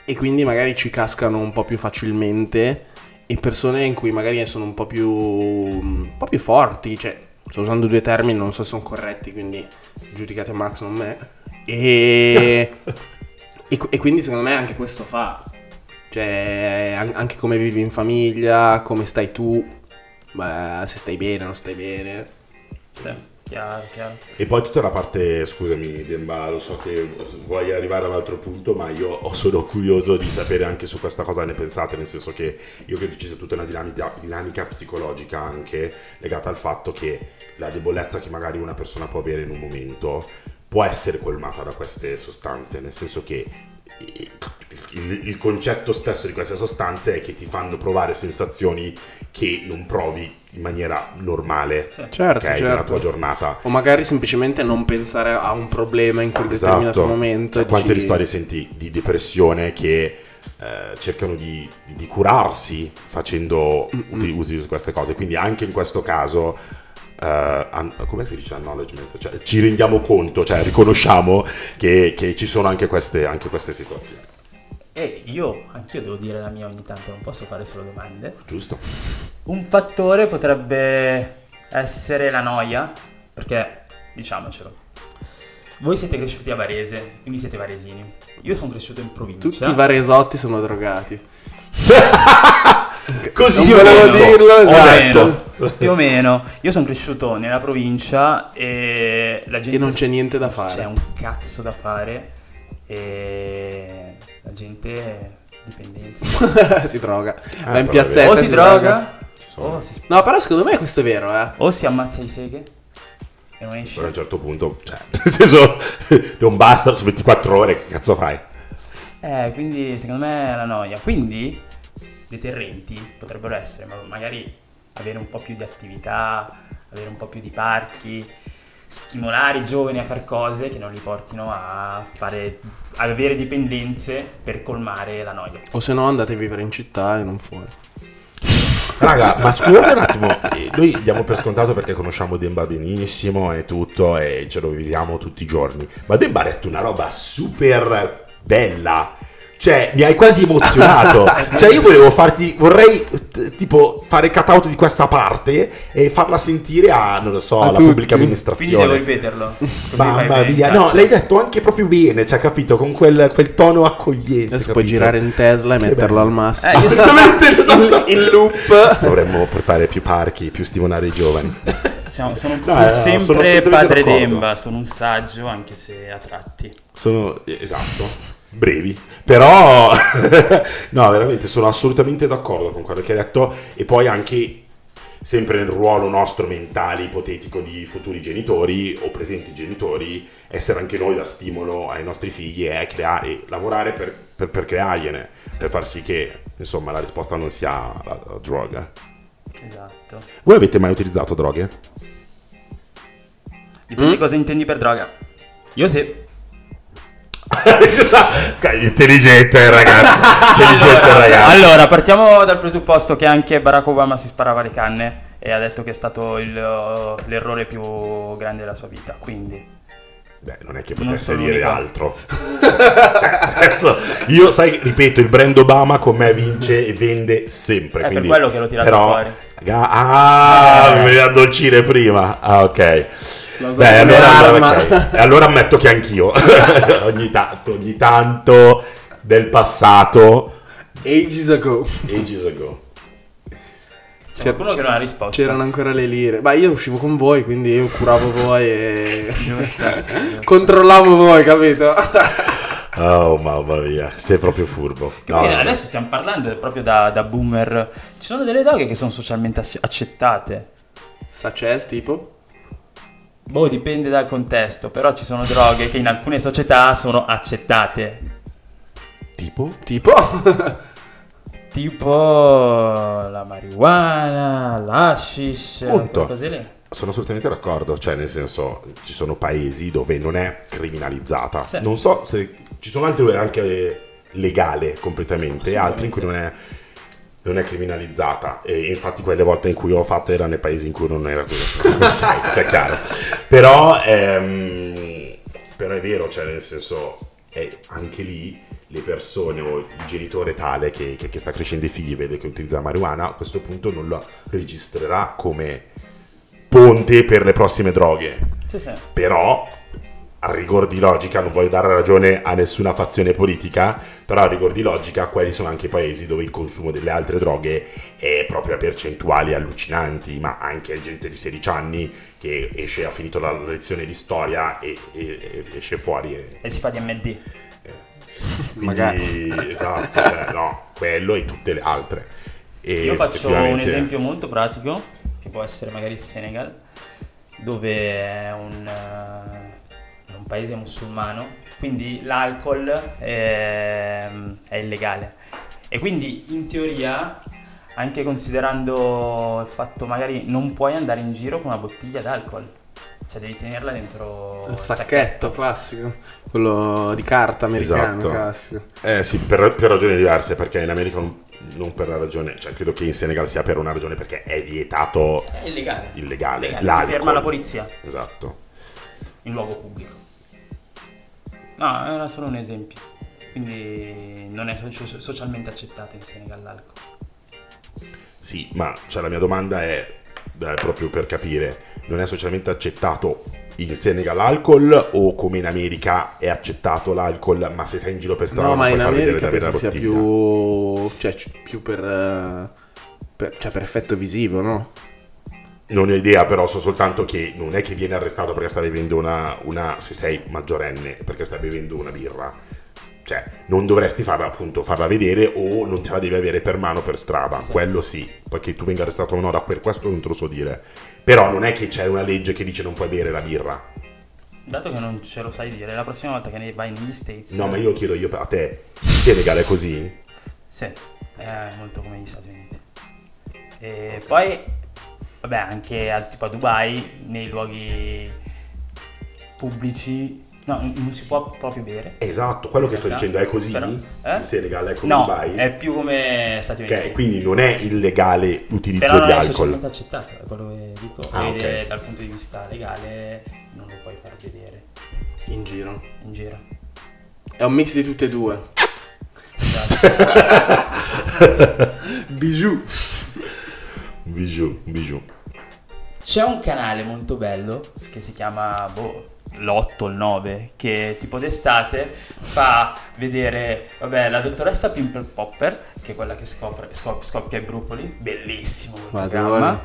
E quindi magari ci cascano un po' più facilmente. E persone in cui magari sono un po' più. un po' più forti. Cioè, sto usando due termini, non so se sono corretti, quindi giudicate Max, non me. E. e, e quindi secondo me anche questo fa. Cioè, an- anche come vivi in famiglia, come stai tu. Beh, se stai bene, non stai bene. Sì, chiaro, chiaro. E poi tutta la parte, scusami Demba, lo so che vuoi arrivare all'altro punto, ma io sono curioso di sapere anche su questa cosa ne pensate, nel senso che io credo ci sia tutta una dinamica, dinamica psicologica anche legata al fatto che la debolezza che magari una persona può avere in un momento può essere colmata da queste sostanze, nel senso che il, il concetto stesso di queste sostanze è che ti fanno provare sensazioni che non provi in maniera normale Certo, ok, nella certo. tua giornata. O magari semplicemente non pensare a un problema in quel determinato momento. Cioè, quante dici- storie senti di depressione che eh, cercano di, di curarsi facendo uti- usi di queste cose. Quindi anche in questo caso, an- come si dice acknowledgement? Cioè, ci rendiamo conto, cioè riconosciamo che, che ci sono anche queste, anche queste situazioni. E io, anch'io devo dire la mia ogni tanto, non posso fare solo domande. Giusto? Un fattore potrebbe essere la noia, perché diciamocelo. Voi siete cresciuti a Varese, quindi siete varesini. Io sono cresciuto in provincia. Tutti i varesotti sono drogati. Così Non volevo detto. dirlo, esatto. detto. Più o meno. Io sono cresciuto nella provincia e la gente... E non c'è niente da fare. C'è un cazzo da fare e la gente è dipendenza. si droga. Ah, Va in piazzetta. o si droga o si, No, però secondo me questo è vero, eh. o si ammazza di seghe e non esce. Però a un certo punto, cioè, nel senso, non basta su 24 ore, che cazzo fai? Eh, quindi secondo me è la noia. Quindi deterrenti potrebbero essere, ma magari avere un po' più di attività, avere un po' più di parchi, stimolare i giovani a fare cose che non li portino a fare a avere dipendenze per colmare la noia. O se no andate a vivere in città e non fuori. Raga, ma scusate un attimo, eh, noi diamo per scontato perché conosciamo Demba benissimo e tutto e ce lo viviamo tutti i giorni. Ma Demba ha detto una roba super bella. Cioè, mi hai quasi emozionato. cioè, io volevo farti. Vorrei t- tipo fare cut out di questa parte e farla sentire a, non lo so, A alla tutti. pubblica Quindi devo amministrazione. ripeterlo. Mamma mia, no, l'hai detto anche proprio bene, cioè, capito? Con quel, quel tono accogliente. Adesso puoi capito? girare in Tesla e Che metterlo bello. al massimo. Eh, Assolutamente, esatto. in loop. Dovremmo portare più parchi, più stimolare i giovani. Siamo- sono No, eh, sono sempre assolutamente padre d'accordo. Demba, sono un saggio anche se a tratti. Sono, eh, esatto, brevi. Però, no, veramente sono assolutamente d'accordo con quello che hai detto. E poi anche, sempre nel ruolo nostro mentale, ipotetico di futuri genitori o presenti genitori, essere anche noi da stimolo ai nostri figli e creare, e lavorare per, per, per creargliene, per far sì che, insomma, la risposta non sia la, la droga. Esatto. Voi avete mai utilizzato droghe? Dipende Mm? cosa intendi per droga. Io sì. Intelligente ragazzi, intelligente ragazzi. Allora, partiamo dal presupposto che anche Barack Obama si sparava le canne e ha detto che è stato il, uh, l'errore più grande della sua vita. Quindi, Beh, non è che potesse dire l'unico. altro. Cioè, adesso, io, sai, ripeto, il brand Obama con me vince e vende sempre. È per quindi- quello che l'ho tirato però- fuori. Ah, Eh. mi veniva addolcire prima. Ah, ok. Beh, allora, allora, arma. ok. E allora ammetto che anch'io, ogni tanto, ogni tanto del passato, Ages ago. ages ago. c'è qualcuno che non ha risposto. C'erano ancora le lire. Ma io uscivo con voi, quindi io curavo voi e controllavo voi, capito? Oh, mamma mia, sei proprio furbo. No, no, adesso stiamo parlando proprio da, da boomer. Ci sono delle droghe che sono socialmente ac- accettate. Saces tipo? Boh, dipende dal contesto, però ci sono droghe che in alcune società sono accettate. Tipo? Tipo? Tipo la marijuana, l'hashish, Punto. cose lì. Sono assolutamente d'accordo, cioè nel senso ci sono paesi dove non è criminalizzata. Sì. Non so se ci sono altri dove è anche legale completamente, e altri in cui non è, non è criminalizzata. E infatti quelle volte in cui l'ho fatto erano nei paesi in cui non era così. cioè, chiaro. Però, ehm, però è vero, cioè nel senso è anche lì le persone o il genitore tale che, che- che sta crescendo i figli vede che utilizza la marijuana, a questo punto non la registrerà come ponte per le prossime droghe. Sì, sì. Però, a rigor di logica, non voglio dare ragione a nessuna fazione politica, però a rigor di logica, quelli sono anche paesi dove il consumo delle altre droghe è proprio a percentuali allucinanti, ma anche gente di 16 anni che esce, ha finito la lezione di storia e, e- e esce fuori e, E si fa DMD. quindi, Magari. esatto, cioè, no, quello e tutte le altre. E Io faccio un effettivamente- esempio molto pratico, che può essere magari il Senegal, dove è un, eh, è un paese musulmano, quindi l'alcol è, è illegale. E quindi in teoria, anche considerando il fatto magari non puoi andare in giro con una bottiglia d'alcol, cioè devi tenerla dentro Il sacchetto classico. Quello di carta americano Esatto. classico. Eh sì, per, per ragioni diverse, perché in America non, non per la ragione, cioè credo che in Senegal sia per una ragione perché è vietato È illegale. illegale. Illegale, l'alcol. ti ferma la polizia Esatto. in luogo pubblico. No, era solo un esempio. Quindi non è so- socialmente accettata in Senegal l'alcol. Sì, ma cioè, la mia domanda è, è proprio per capire, non è socialmente accettato in Senegal l'alcol o come in America è accettato l'alcol, ma se sei in giro per strada No, non ma in America penso sia bottiglia. più. cioè, più per. eh, per- cioè, per effetto visivo, no? Non ho idea, però so soltanto che non è che viene arrestato perché sta bevendo una, una se sei maggiorenne, perché stai bevendo una birra. Cioè, non dovresti farla, appunto, farla vedere o non te la devi avere per mano per strada. Quello sì. Poi che tu venga arrestato o no, da per questo non te lo so dire. Però non è che c'è una legge che dice non puoi bere la birra. Dato che non ce lo sai dire, la prossima volta che ne vai negli States... No, ma io chiedo io a te, in Senegal è così? Sì, è molto come gli Stati Uniti. E poi, vabbè, anche al, tipo a Dubai, nei luoghi pubblici, no, non si può proprio bere. Esatto, quello che sto dicendo è così? però- eh? In Senegal è come No, Dubai? è più come Stati Uniti. Ok, quindi non è illegale l'utilizzo Però non di è alcol. accettato, è quello che dico. Ah, E ok. dal punto di vista legale non lo puoi far vedere In giro. in giro. È un mix di tutte e due. Esatto. Bijou. Bijou, bijou. C'è un canale molto bello che si chiama boh, l'8 o il 9 che tipo d'estate fa vedere vabbè la dottoressa Pimple Popper che è quella che scopre, scop- scoppia i brufoli bellissimo programma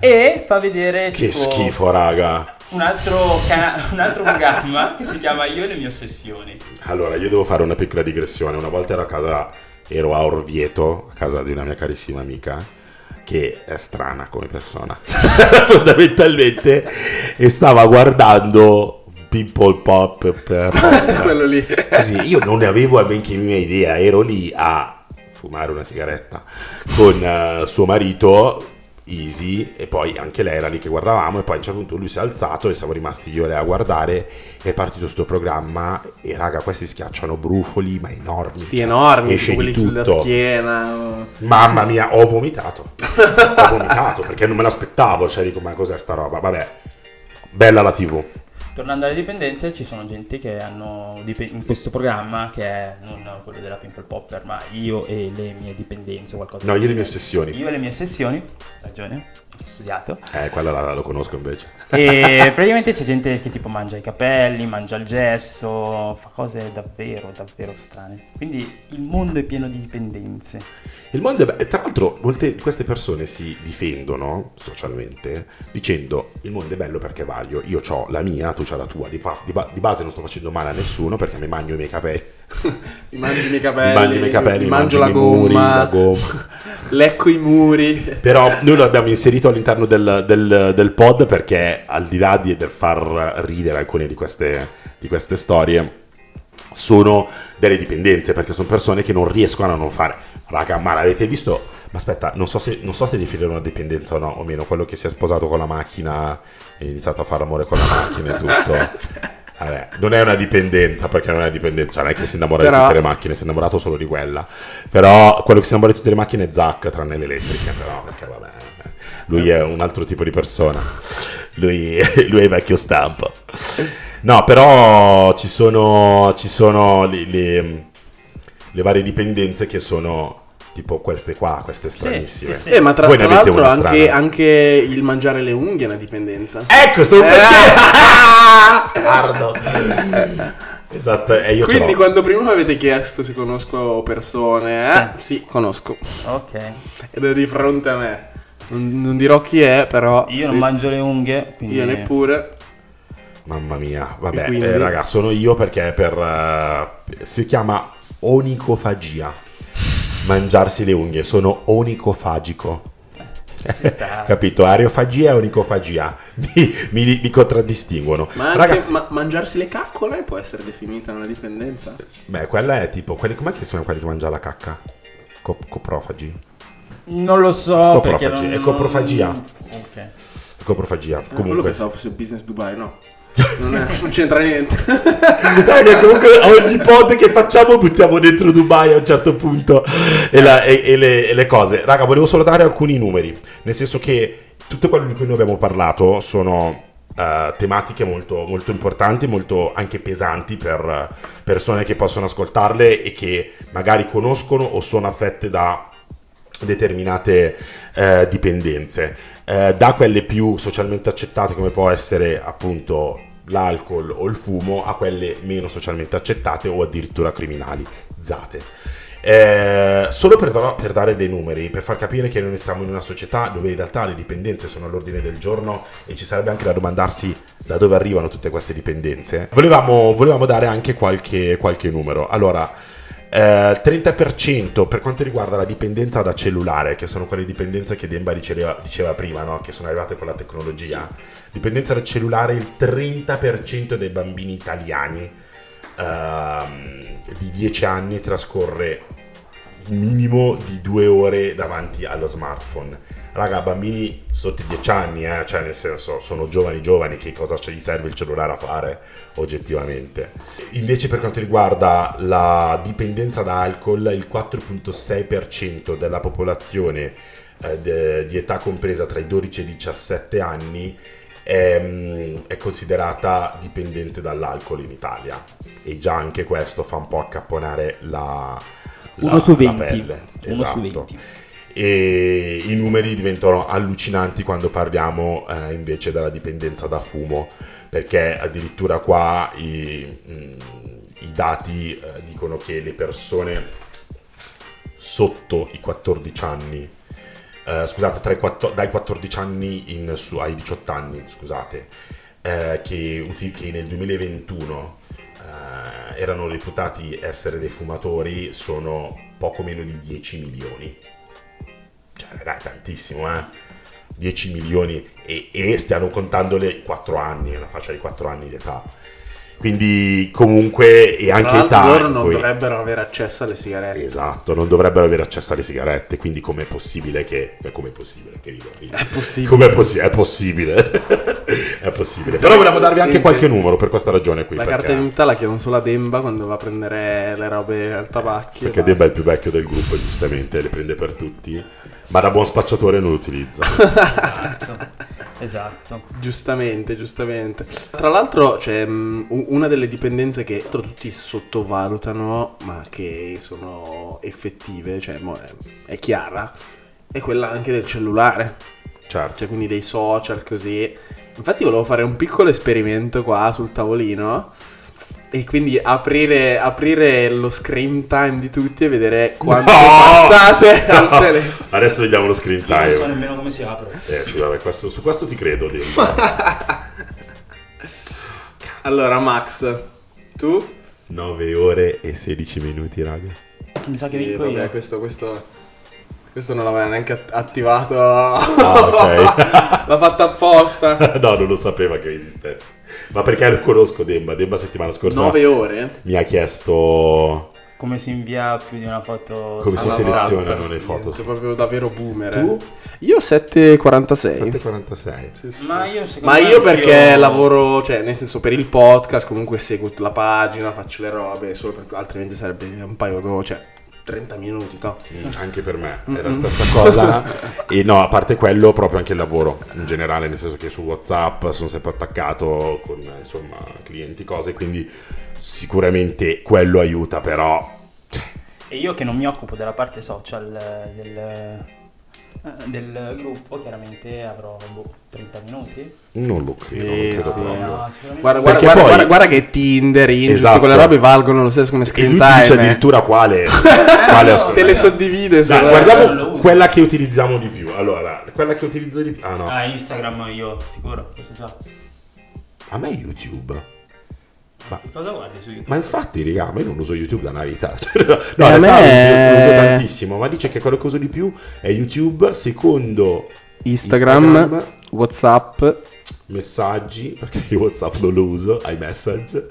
e fa vedere Che tipo, schifo, raga. un altro, cana- un altro programma che si chiama Io e le mie ossessioni Allora, io devo fare una piccola digressione. Una volta ero a casa, ero a Orvieto, a casa di una mia carissima amica, che è strana come persona, fondamentalmente, e stava guardando People Pop per... Quello lì. Così, io non ne avevo a benché mia idea, ero lì a fumare una sigaretta con eh, suo marito, Easy, e poi anche lei era lì che guardavamo, e poi a un certo punto lui si è alzato e siamo rimasti io e lei a guardare, è partito sto programma, e raga, questi schiacciano brufoli, ma enormi. Sti cioè, enormi, esce quelli sulla schiena. Mamma mia, ho vomitato. ho vomitato perché non me l'aspettavo, cioè dico, ma cos'è sta roba? Vabbè, bella la TV. Tornando alle dipendenze, ci sono gente che hanno dip- in questo programma che è non quello della Pimple Popper, ma io e le mie dipendenze o qualcosa. No, io le mie ossessioni. Io e le mie ossessioni, ragione, studiato. Eh, quella la, lo conosco invece. E praticamente c'è gente che tipo mangia i capelli, mangia il gesso, fa cose davvero, davvero strane. Quindi il mondo è pieno di dipendenze. Il mondo è be- tra l'altro molte di queste persone si difendono socialmente dicendo il mondo è bello perché è vario, io ho la mia, tu c'hai la tua, di, pa- di ba- di base non sto facendo male a nessuno perché mi mangio i miei capelli, Mi mangio i miei capelli. mi mangio i miei capelli, mi mangio la muri, gomma. la gomma. Lecco i muri. Però noi lo abbiamo inserito all'interno del, del- del pod perché al di là di, del far ridere alcune di queste, di queste storie sono delle dipendenze perché sono persone che non riescono a non fare raga ma l'avete visto ma aspetta non so se, non so se definire una dipendenza o no o meno quello che si è sposato con la macchina e ha iniziato a fare amore con la macchina e tutto Vabbè, non è una dipendenza perché non è una dipendenza, non è che si innamora Però- di tutte le macchine, si è innamorato solo di quella. Però quello che si innamora di tutte le macchine è Zack, tranne le elettriche, però, perché vabbè, lui è un altro tipo di persona. Lui, lui è vecchio stampo. No, però ci sono, ci sono le, le- le varie dipendenze che sono tipo queste qua, queste stranissime. sì, sì. Eh, ma tra, tra l'altro anche, anche il mangiare le unghie è una dipendenza. Ecco, sto Eh. perché... Cardo. Esatto, e io Quindi quando prima mi avete chiesto se conosco persone, eh? Sì, conosco. Ok. Ed è di fronte a me. Non, non dirò chi è, però... Io sì. non mangio le unghie, quindi... Io neppure. Mamma mia, vabbè, quindi? eh, raga, sono io perché per... eh, si chiama onicofagia. Mangiarsi le unghie, sono onicofagico. Sta. Capito? Areofagia e onicofagia mi, mi- mi contraddistinguono. Ma anche Ragazzi, ma- mangiarsi le caccole può essere definita una dipendenza? beh, quella è tipo, quelli, com'è che chiamano quelli che mangiano la cacca? Co- coprofagi? Non lo so perché Coprofagi, non... è coprofagia. Ok. Coprofagia. Quello Comunque, pensavo fosse Business Dubai, no. Non, c'entra niente. Raga, comunque ogni pod che facciamo buttiamo dentro Dubai a un certo punto e, la- e- e le, e le cose. Raga, volevo solo dare alcuni numeri, nel senso che tutto quello di cui noi abbiamo parlato sono eh, tematiche molto, molto importanti, molto anche pesanti per eh, persone che possono ascoltarle e che magari conoscono o sono affette da determinate eh, dipendenze, eh, da quelle più socialmente accettate come può essere appunto l'alcol o il fumo a quelle meno socialmente accettate o addirittura criminalizzate. Eh, solo per, per, dare dei numeri, per far capire che noi siamo in una società dove in realtà le dipendenze sono all'ordine del giorno e ci sarebbe anche da domandarsi da dove arrivano tutte queste dipendenze, volevamo, volevamo dare anche qualche, qualche numero. Allora, eh, 30% per quanto riguarda la dipendenza da cellulare, che sono quelle dipendenze che Demba diceva, diceva prima, no? che sono arrivate con la tecnologia. Dipendenza da cellulare, il 30% dei bambini italiani uh, di 10 anni trascorre minimo di due ore davanti allo smartphone. Raga, bambini sotto i 10 anni, eh, cioè nel senso, sono giovani giovani, che cosa gli serve il cellulare a fare oggettivamente? Invece per quanto riguarda la dipendenza da alcol, il 4.6% della popolazione eh, de, di età compresa tra i 12 e i 17 anni è, mm, è considerata dipendente dall'alcol in Italia e già anche questo fa un po' accapponare la, la, Uno su 20. la pelle. Uno esatto. su 20. E i numeri diventano allucinanti quando parliamo eh, invece della dipendenza da fumo, perché addirittura qua i, mm, i dati eh, dicono che le persone sotto i 14 anni Uh, scusate, quattro, dai 14 anni in, su, ai 18 anni, scusate, uh, che, che, nel 2021 eh, erano reputati essere dei fumatori sono poco meno di 10 milioni. Cioè, dai, tantissimo, eh? 10 milioni e, e stiano contando le 4 anni, una fascia di 4 anni di età. Quindi comunque e anche i tanti loro non dovrebbero avere accesso alle sigarette. Esatto, non dovrebbero avere accesso alle sigarette, quindi com'è possibile che com'è possibile che rido, È possibile. Com'è possi- è possibile. è possibile. Però volevamo darvi anche qualche numero per questa ragione qui La perché... carta d'identità la chiedono solo a Demba quando va a prendere le robe al tabacchio. Perché Demba è il più vecchio del gruppo, giustamente, le prende per tutti. Ma da buon spacciatore non lo utilizza. esatto. Esatto. Giustamente, giustamente. Tra l'altro c'è um, una delle dipendenze che tutti sottovalutano, ma che sono effettive, cioè è chiara, è quella anche del cellulare. Certo. Cioè quindi dei social così. Infatti volevo fare un piccolo esperimento qua sul tavolino e quindi aprire, aprire, lo screen time di tutti e vedere quanto no! passate al no! telefono. Adesso vediamo lo screen time. Io non so nemmeno come si apre. Eh, sì, vabbè, questo, su questo ti credo. allora, Max, tu? 9 ore e 16 minuti, raga. Mi sa sì, che vinco vabbè, io. Questo, questo, questo non l'aveva neanche attivato. Ah, ok. L'ha fatta apposta. no, non lo sapeva che esistesse. Ma perché lo conosco Demba? Demba settimana scorsa 9 ore? mi ha chiesto come si invia più di una foto come si selezionano le foto. Sei proprio davvero boomer. Tu? Io 7,46. 7,46. Sì, sì. Ma io, Ma io perché io... lavoro, cioè nel senso per il podcast comunque seguo la pagina, faccio le robe, solo perché altrimenti sarebbe un paio d'ore, cioè 30 minuti, to. Sì, anche per me è la stessa cosa. e no, a parte quello, proprio anche il lavoro in generale, nel senso che su WhatsApp sono sempre attaccato con insomma clienti, cose, quindi sicuramente quello aiuta, però. E io che non mi occupo della parte social del eh, del gruppo chiaramente avrò boh, 30 minuti. Non lo credo, eh, non credo sì. no, guarda, guarda, guarda, poi... guarda, guarda, che Tinder, Insta, esatto. quelle robe valgono lo stesso come screen time dice addirittura quale, quale no, te le suddivide Dai, guardiamo quella che utilizziamo di più. Allora quella che utilizzo di più. Ah no. Ah Instagram io sicuro questo già. A me YouTube ma, cosa guardi su YouTube? Ma infatti, raga, ma io non uso YouTube da una vita. Cioè, no, no a me... lo uso tantissimo, ma dice che quello che uso di più è YouTube, secondo Instagram, Instagram WhatsApp, messaggi, perché io WhatsApp non lo uso, iMessage.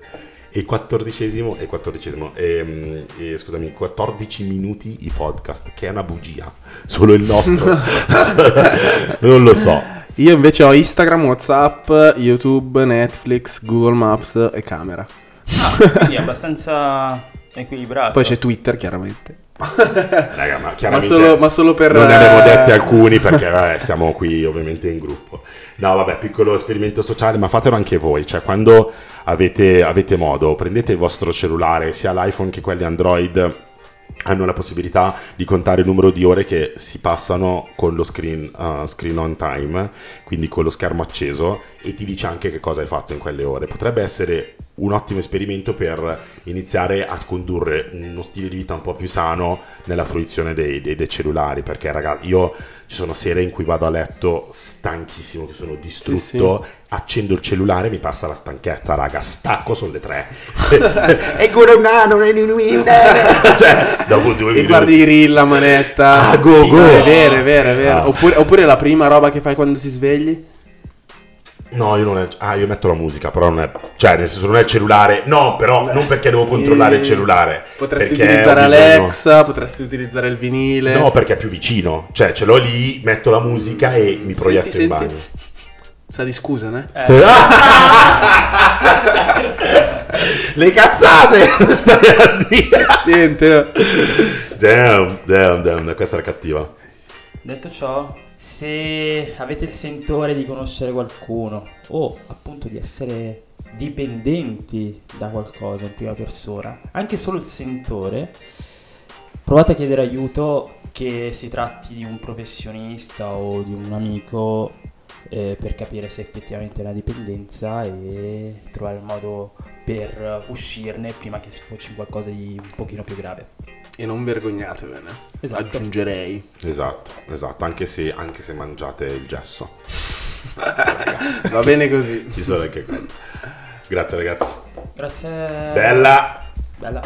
E il quattordicesimo, e quattordicesimo, e, e, scusami, 14 minuti i podcast, che è una bugia. Solo il nostro. non lo so. Io invece ho Instagram, Whatsapp, YouTube, Netflix, Google Maps e camera. Ah, quindi è abbastanza equilibrato. Poi c'è Twitter, chiaramente. Raga, ma, ma, solo, ma, solo, per... Non ne abbiamo eh, dette alcuni perché vabbè, siamo qui ovviamente in gruppo. No, vabbè, piccolo esperimento sociale, ma fatelo anche voi. Cioè, quando avete, avete modo, prendete il vostro cellulare, sia l'iPhone che quelli Android hanno la possibilità di contare il numero di ore che si passano con lo screen, uh, screen on time, quindi con lo schermo acceso, e ti dice anche che cosa hai fatto in quelle ore. Potrebbe essere un ottimo esperimento per iniziare a condurre uno stile di vita un po' più sano nella fruizione dei, dei, dei cellulari perché ragazzi io ci sono sere in cui vado a letto stanchissimo che sono distrutto sì, sì. accendo il cellulare mi passa la stanchezza raga stacco sono le tre. E quello un anno cioè dopo due minuti. e guardi i reel la manetta. Ah go go. È vero è vero è vero. Ah. oppure, oppure la prima roba che fai quando si svegli No, io non è. Ah, io metto la musica, però non è. Cioè, nel senso, non è il cellulare. No, però Beh, non perché devo controllare il cellulare. Potresti utilizzare Alexa, potresti utilizzare il vinile. No, perché è più vicino. Cioè, ce l'ho lì, metto la musica e mi proietto senti, in senti. bagno. Sa di scusa, ne? Eh. Se... Le cazzate! Stai a dire. Niente. Damn, damn, damn. Questa era cattiva. Detto ciò, se avete il sentore di conoscere qualcuno o appunto di essere dipendenti da qualcosa in prima persona, anche solo il sentore, provate a chiedere aiuto che si tratti di un professionista o di un amico eh, per capire se effettivamente è una dipendenza e trovare il modo per uscirne prima che sfoci in qualcosa di un pochino più grave. E non vergognatevene, esatto. aggiungerei. Esatto, esatto, anche se, anche se mangiate il gesso. Va bene così. Ci sono anche quelli. Grazie ragazzi. Grazie. Bella. Bella.